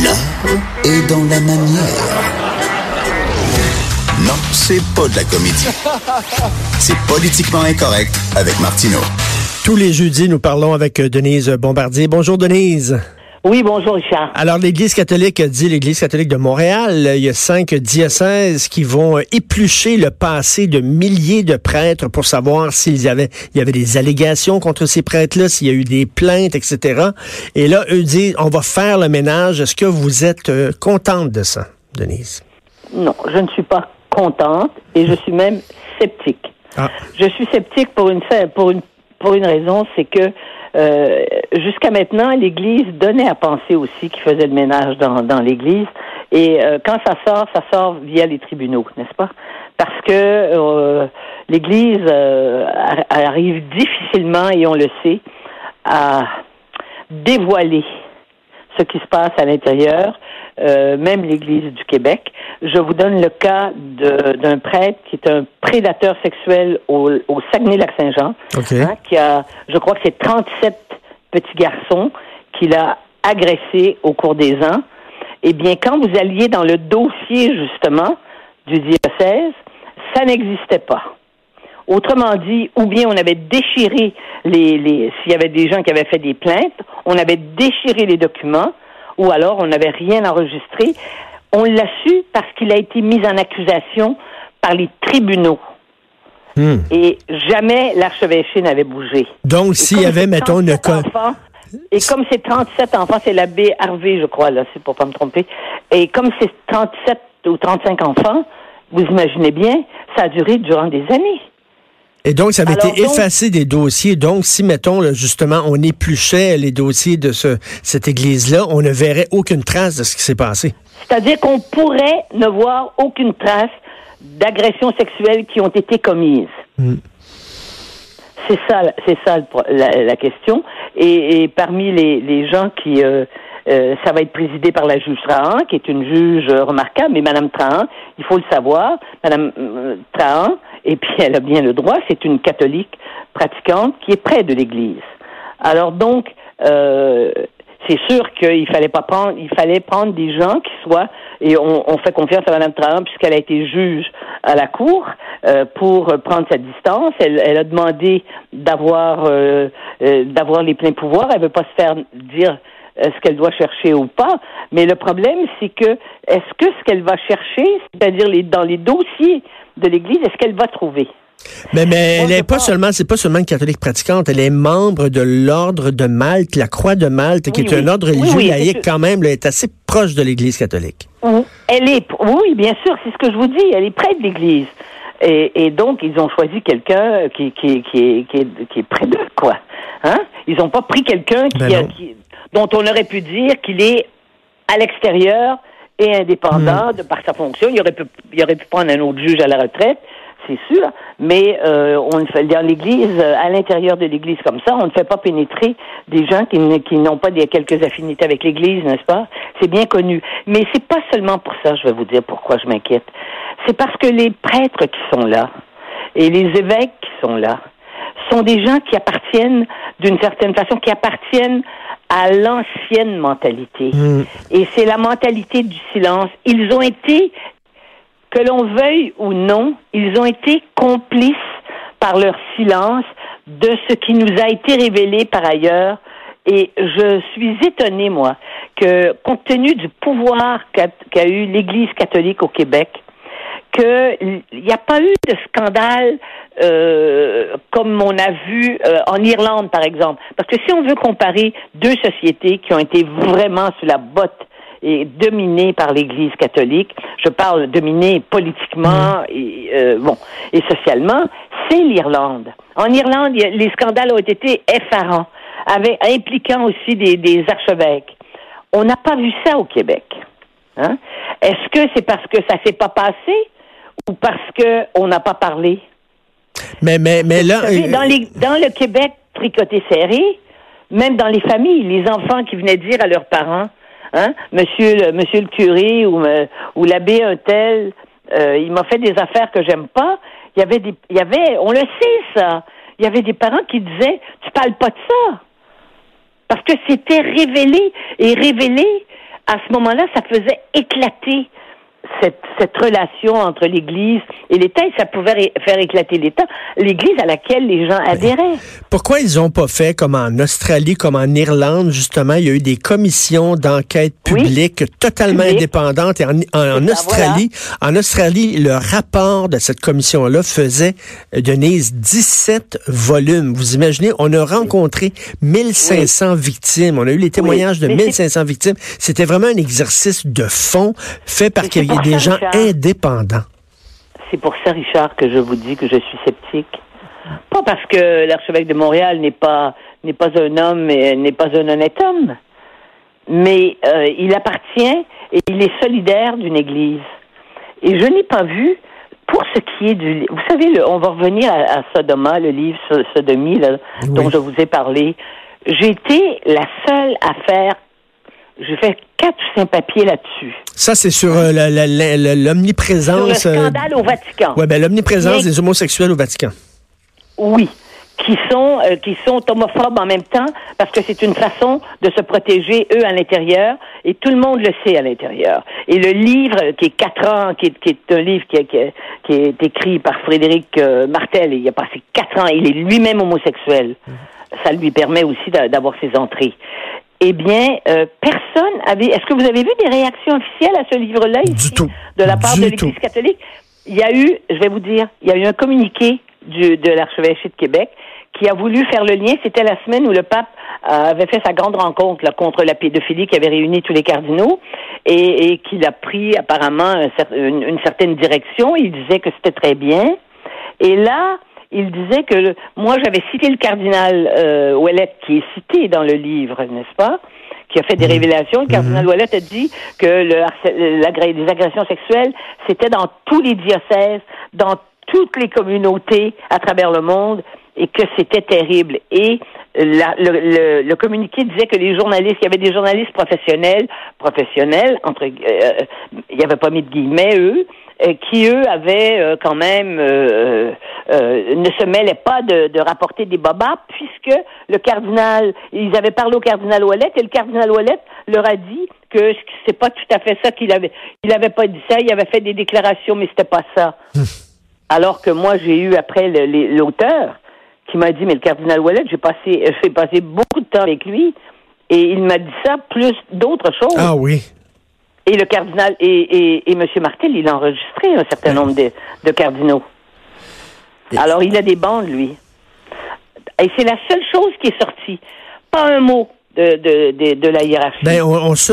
L'art est dans la manière. Non, c'est pas de la comédie. C'est politiquement incorrect avec Martineau. Tous les jeudis, nous parlons avec Denise Bombardier. Bonjour Denise. Oui, bonjour Richard. Alors, l'Église catholique dit, l'Église catholique de Montréal, il y a cinq diocèses qui vont euh, éplucher le passé de milliers de prêtres pour savoir s'il y avait, il y avait des allégations contre ces prêtres-là, s'il y a eu des plaintes, etc. Et là, eux disent, on va faire le ménage. Est-ce que vous êtes euh, contente de ça, Denise? Non, je ne suis pas contente et je suis même sceptique. Ah. Je suis sceptique pour une pour une pour une raison, c'est que euh, jusqu'à maintenant, l'Église donnait à penser aussi qu'il faisait le ménage dans, dans l'Église. Et euh, quand ça sort, ça sort via les tribunaux, n'est-ce pas? Parce que euh, l'Église euh, arrive difficilement, et on le sait, à dévoiler ce qui se passe à l'intérieur, euh, même l'Église du Québec. Je vous donne le cas d'un prêtre qui est un prédateur sexuel au, au Saguenay-Lac-Saint-Jean, hein, qui a, je crois que c'est 37 petits garçons qu'il a agressés au cours des ans. Eh bien, quand vous alliez dans le dossier, justement, du diocèse, ça n'existait pas. Autrement dit, ou bien on avait déchiré les, les s'il y avait des gens qui avaient fait des plaintes, on avait déchiré les documents, ou alors on n'avait rien enregistré. On l'a su parce qu'il a été mis en accusation par les tribunaux. Hmm. Et jamais l'archevêché n'avait bougé. Donc, s'il y avait, mettons, une... Enfants, et comme c'est 37 enfants, c'est l'abbé Harvey, je crois, là, c'est pour pas me tromper. Et comme c'est 37 ou 35 enfants, vous imaginez bien, ça a duré durant des années. Et donc, ça avait été effacé des dossiers. Donc, si, mettons, justement, on épluchait les dossiers de ce, cette église-là, on ne verrait aucune trace de ce qui s'est passé. C'est-à-dire qu'on pourrait ne voir aucune trace d'agressions sexuelles qui ont été commises. Hmm. C'est ça, c'est ça la, question. Et, parmi les, les gens qui, euh, euh, ça va être présidé par la juge Trahan, qui est une juge remarquable, mais Madame Trahan, il faut le savoir, Madame euh, Trahan, et puis elle a bien le droit, c'est une catholique pratiquante qui est près de l'Église. Alors donc, euh, c'est sûr qu'il fallait pas prendre, il fallait prendre des gens qui soient, et on, on fait confiance à Mme Trump puisqu'elle a été juge à la cour euh, pour prendre sa distance. Elle, elle a demandé d'avoir euh, euh, d'avoir les pleins pouvoirs. Elle veut pas se faire dire ce qu'elle doit chercher ou pas. Mais le problème, c'est que est-ce que ce qu'elle va chercher, c'est-à-dire les, dans les dossiers de l'Église, est-ce qu'elle va trouver? Mais, mais elle est pas seulement, c'est pas seulement une catholique pratiquante, elle est membre de l'ordre de Malte, la Croix de Malte, qui est un ordre religieux laïque quand même, elle est assez proche de l'Église catholique. Elle est, oui, bien sûr, c'est ce que je vous dis, elle est près de l'Église. Et, donc, ils ont choisi quelqu'un qui, qui, qui, qui, est, qui est près de quoi? Hein? Ils n'ont pas pris quelqu'un Ben qui, dont on aurait pu dire qu'il est à l'extérieur et indépendant Hmm. de par sa fonction. Il aurait pu, il aurait pu prendre un autre juge à la retraite, c'est sûr, mais euh, on ne fait dans l'Église, euh, à l'intérieur de l'Église comme ça, on ne fait pas pénétrer des gens qui, n'ont pas des quelques affinités avec l'Église, n'est-ce pas? C'est bien connu. Mais c'est pas seulement pour ça, je vais vous dire pourquoi je m'inquiète. C'est parce que les prêtres qui sont là et les évêques qui sont là sont des gens qui appartiennent d'une certaine façon, qui appartiennent à l'ancienne mentalité. Hmm. Et c'est la mentalité du silence. Ils ont été, que l'on veuille ou non, ils ont été complices par leur silence de ce qui nous a été révélé par ailleurs. Et je suis étonnée, moi, que compte tenu du pouvoir qu'a qu'a eu l'Église catholique au Québec, qu'il n'y a pas eu de scandale euh, comme on a vu euh, en Irlande, par exemple. Parce que si on veut comparer deux sociétés qui ont été vraiment sous la botte et dominées par l'Église catholique, je parle dominées politiquement et euh, bon et socialement, c'est l'Irlande. En Irlande, a- les scandales ont été effarants, avec, impliquant aussi des, des archevêques. On n'a pas vu ça au Québec. Hein? Est-ce que c'est parce que ça s'est pas passé? Ou parce que on n'a pas parlé? Mais, mais, mais là. Savez, dans, les, dans le Québec tricoté serré, même dans les familles, les enfants qui venaient dire à leurs parents, hein, monsieur, le, monsieur le curé ou, ou l'abbé un tel, euh, il m'a fait des affaires que j'aime pas. Il y avait des, il y avait, on le sait ça. Il y avait des parents qui disaient, tu parles pas de ça. Parce que c'était révélé et révélé à ce moment-là, ça faisait éclater cette, cette relation entre l'Église et l'État et ça pouvait faire éclater l'État, l'Église à laquelle les gens adhéraient. Pourquoi ils n'ont pas fait comme en Australie, comme en Irlande, justement, il y a eu des commissions d'enquête publique totalement indépendantes. Et en, en, Australie, en Australie, le rapport de cette commission-là faisait, euh, Denise, 17 volumes. Vous imaginez, on a rencontré 1500 victimes. On a eu les témoignages de 1500 victimes. C'était vraiment un exercice de fond fait par des gens indépendants. C'est pour ça, Richard, que je vous dis que je suis sceptique. Pas parce que l'archevêque de Montréal n'est pas n'est pas un homme et n'est pas un honnête homme, mais euh, il appartient et il est solidaire d'une Église. Et je n'ai pas vu, pour ce qui est du, vous savez, on va revenir à, Sodoma, le livre Sodomie dont je vous ai parlé. J'ai été la seule à faire je fais quatre ou cinq papiers là-dessus. Ça, c'est sur euh, l'omniprésence. Sur le euh, scandale au Vatican. Oui, ben l'omniprésence des homosexuels au Vatican. Oui, qui sont euh, qui sont homophobes en même temps parce que c'est une façon de se protéger eux à l'intérieur et tout le monde le sait à l'intérieur. Et le livre qui est quatre ans, qui est, qui est un livre qui, qui, qui, est écrit par Frédéric Martel, il a passé quatre ans, il est lui-même homosexuel. Ça lui permet aussi d'avoir ses entrées eh bien, euh, personne avait. Est-ce que vous avez vu des réactions officielles à ce livre-là ici, de la part de l'Église catholique Il y a eu, je vais vous dire, il y a eu un communiqué du, de l'archevêché de Québec qui a voulu faire le lien. C'était la semaine où le pape avait fait sa grande rencontre là, contre la pédophilie qui avait réuni tous les cardinaux et, et qu'il a pris apparemment une, une certaine direction. Il disait que c'était très bien. Et là, il disait que moi j'avais cité le cardinal euh, qui est cité dans le livre, n'est-ce pas? qui a fait des mhm. révélations. Le cardinal mmh. a dit que le, les agressions sexuelles, c'était dans tous les diocèses, dans toutes les communautés à travers le monde, et que c'était terrible. Et le, le, communiqué disait que les journalistes, il y avait des journalistes professionnels, professionnels, entre, euh, il n'y avait pas mis de guillemets, eux, qui, eux, avaient euh, quand même, euh, ne se mêlaient pas de, de, rapporter des babas, puisque le cardinal, ils avaient parlé au cardinal Ouellet, et le cardinal Ouellet leur a dit que c'est pas tout à fait ça qu'il avait. Il avait pas dit ça, il avait fait des déclarations, mais c'était pas ça. Alors que moi, j'ai eu après l'auteur qui m'a dit, mais le cardinal Ouellet, j'ai passé, j'ai passé beaucoup de temps avec lui, et il m'a dit ça plus d'autres choses. Ah oui. Et le cardinal et, et, et M. Martel, il a enregistré un certain nombre de, de cardinaux. Alors, il a des bandes, lui. Et c'est la seule chose qui est sortie. Pas un mot de, de, de, la hiérarchie. Ben, on, se,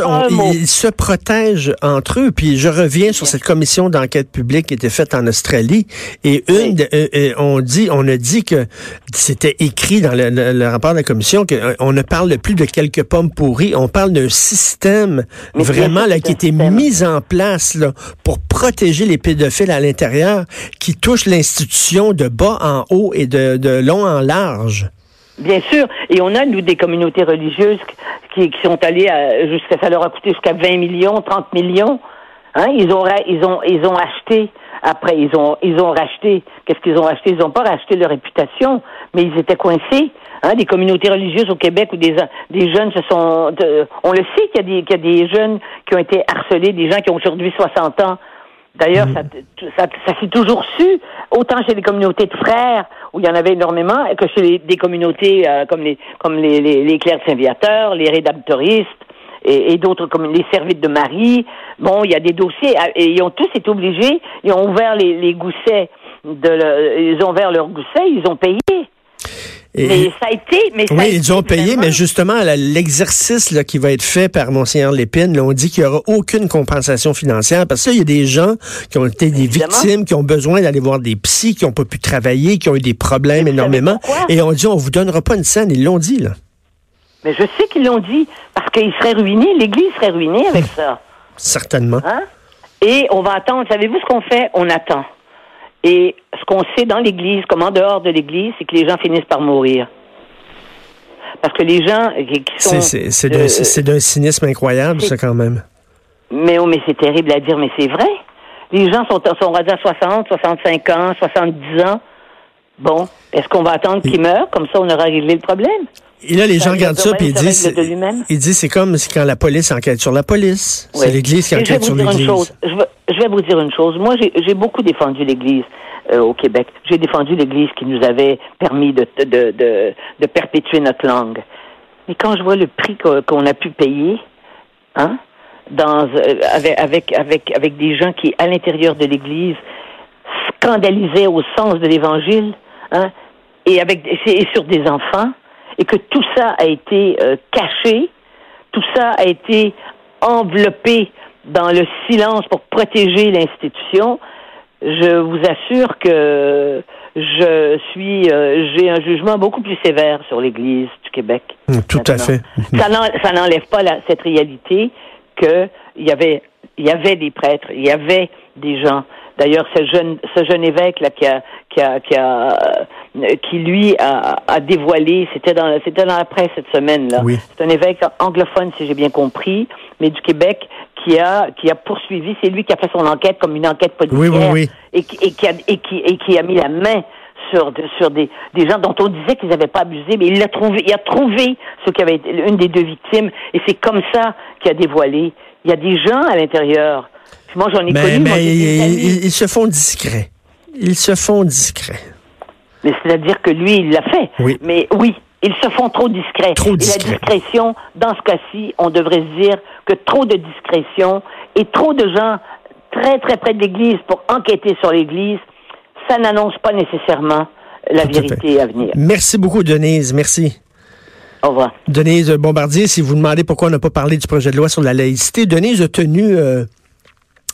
ils se protègent entre eux. Puis je reviens sur cette commission d'enquête publique qui était faite en Australie. Et une, euh, euh, on dit, on a dit que c'était écrit dans le, rapport de la commission qu'on euh, ne parle plus de quelques pommes pourries. On parle d'un système vraiment là qui a été mis en place là, pour protéger les pédophiles à l'intérieur, qui touche l'institution de bas en haut et de, de long en large. Bien sûr. Et on a, nous, des communautés religieuses qui, qui sont allées jusqu'à, ça leur a coûté jusqu'à 20 millions, 30 millions. Hein? Ils ont, ils ont, ils ont acheté. Après, ils ont, ils ont racheté. Qu'est-ce qu'ils ont acheté? Ils n'ont pas racheté leur réputation, mais ils étaient coincés. Hein? Des communautés religieuses au Québec où des, des jeunes se sont, on le sait qu'il y a des, qu'il y a des jeunes qui ont été harcelés, des gens qui ont aujourd'hui 60 ans. D'ailleurs, mm. ça, ça, s'est toujours su, autant chez les communautés de frères, où il y en avait énormément, que chez des communautés euh, comme les comme les, les, les clercs saint les rédemptoristes et, et d'autres comme les servites de Marie. Bon, il y a des dossiers, euh, et ils ont tous été obligés, ils ont ouvert les, les goussets, de ils ont ouvert leurs goussets, ils ont payé mais ça a été. Mais oui, ils ont payé, mais justement, l'exercice qui va être fait par Monseigneur Lépine, on dit qu'il n'y aura aucune compensation financière parce qu'il y a des gens qui ont été des victimes, qui ont besoin d'aller voir des psys, qui n'ont pas pu travailler, qui ont eu des problèmes énormément. Et on dit, on vous donnera pas une scène. Ils l'ont dit, là. Mais je sais qu'ils l'ont dit parce qu'ils seraient ruinés, l'Église serait ruinée avec ça. Certainement. Hein? Et on va attendre. Savez-vous ce qu'on fait? On attend. Et ce qu'on sait dans l'Église, comme en dehors de l'Église, c'est que les gens finissent par mourir. Parce que les gens qui sont... C'est d'un cynisme incroyable, ça, quand même. Mais, oh, mais c'est terrible à dire, mais c'est vrai. Les gens sont, sont rendus à 60, 65 ans, 70 ans. Bon, est-ce qu'on va attendre qu'ils meurent? Comme ça, on aura réglé le problème. Et là, les gens regardent ça et ils disent, ils disent c'est comme quand la police enquête sur la police. C'est l'Église qui enquête sur l'Église. Je, je, vais vous dire une chose. Moi, j'ai beaucoup défendu l'Église euh, au Québec. J'ai défendu l'Église qui nous avait permis de, de, de, de, perpétuer notre langue. Mais quand je vois le prix qu'on a pu payer, hein, dans, euh, avec, avec, avec, avec des gens qui, à l'intérieur de l'Église, scandalisaient au sens de l'Évangile, hein, et, avec, et sur des enfants, et que tout ça a été euh, caché, tout ça a été enveloppé dans le silence pour protéger l'institution, je vous assure que je suis, euh, j'ai un jugement beaucoup plus sévère sur l'Église du Québec. Mm, tout à fait. Ça n'enlève pas la, cette réalité que il y avait, il y avait des prêtres, il y avait des gens. D'ailleurs, ce jeune, ce jeune évêque là qui a, qui a, qui a, qui lui a, a dévoilé, c'était dans, c'était dans la presse cette semaine là. C'est un évêque anglophone, si j'ai bien compris, mais du Québec, qui a qui a poursuivi, c'est lui qui a fait son enquête comme une enquête policière Et, qui, et, qui a, et, qui, et qui a mis la main sur sur des, des gens dont on disait qu'ils n'avaient pas abusé, mais il a trouvé il a trouvé ce qui avait été une des deux victimes et c'est comme ça qu'il a dévoilé. Il y a des gens à l'intérieur. Moi j'en ai connu. Mais ils, ils se font discrets. Ils se font discrets. Mais c'est-à-dire que lui, il l'a fait. Oui. Mais oui, ils se font trop discrets. Trop discrets. Et la discrétion, dans ce cas-ci, on devrait se dire que trop de discrétion et trop de gens très très près de l'Église pour enquêter sur l'Église, ça n'annonce pas nécessairement la vérité à, venir. Merci beaucoup, Denise. Merci. Au revoir. Denise Bombardier, si vous demandez pourquoi on n'a pas parlé du projet de loi sur la laïcité, Denise a tenu euh,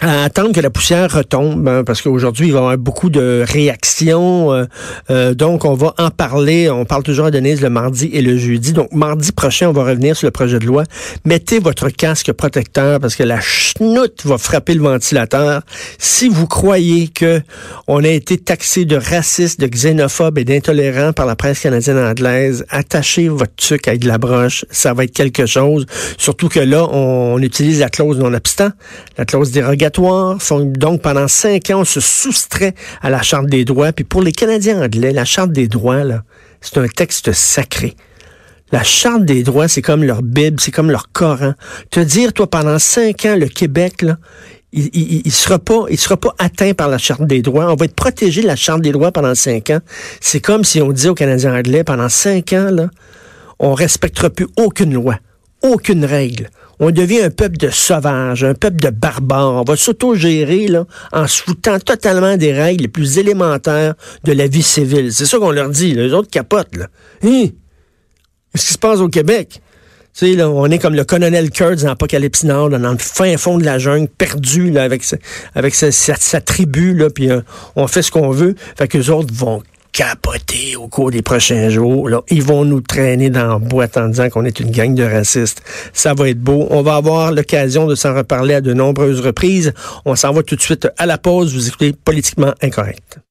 à attendre que la poussière retombe, hein, parce qu'aujourd'hui, il va y avoir beaucoup de réactions. Euh, euh, donc, on va en parler. On parle toujours à Denise le mardi et le jeudi. Donc, mardi prochain, on va revenir sur le projet de loi. Mettez votre casque protecteur parce que la chenoute va frapper le ventilateur. Si vous croyez que on a été taxé de raciste, de xénophobe et d'intolérant par la presse canadienne anglaise, attachez votre truc avec de la broche. Ça va être quelque chose. Surtout que là, on, utilise la clause non-obstant, la clause donc, pendant cinq ans, on se soustrait à la Charte des droits. Puis pour les Canadiens anglais, la Charte des droits, c'est un texte sacré. La Charte des droits, c'est comme leur Bible, c'est comme leur Coran. Te dire, toi, pendant cinq ans, le Québec, là, il, il, sera pas, il sera pas atteint par la Charte des droits. On va être protégé de la Charte des droits pendant cinq ans. C'est comme si on disait aux Canadiens anglais, pendant cinq ans, là, on respectera plus aucune loi, aucune règle on devient un peuple de sauvages, un peuple de barbares. On va s'autogérer là, en se totalement des règles les plus élémentaires de la vie civile. C'est ça qu'on leur dit. Les autres capotent. Là. Hein? Qu'est-ce qui se passe au Québec? Tu sais, là, on est comme le colonel Kurtz dans Apocalypse Nord, dans le fin fond de la jungle, perdu là, avec, sa, avec sa, tribu, là, puis euh, on fait ce qu'on veut. Fait que les autres vont capoter au cours des prochains jours. Là. Ils vont nous traîner dans la boîte en disant qu'on est une gang de racistes. Ça va être beau. On va avoir l'occasion de s'en reparler à de nombreuses reprises. On s'en va tout de suite à la pause. Vous écoutez Politiquement Incorrect.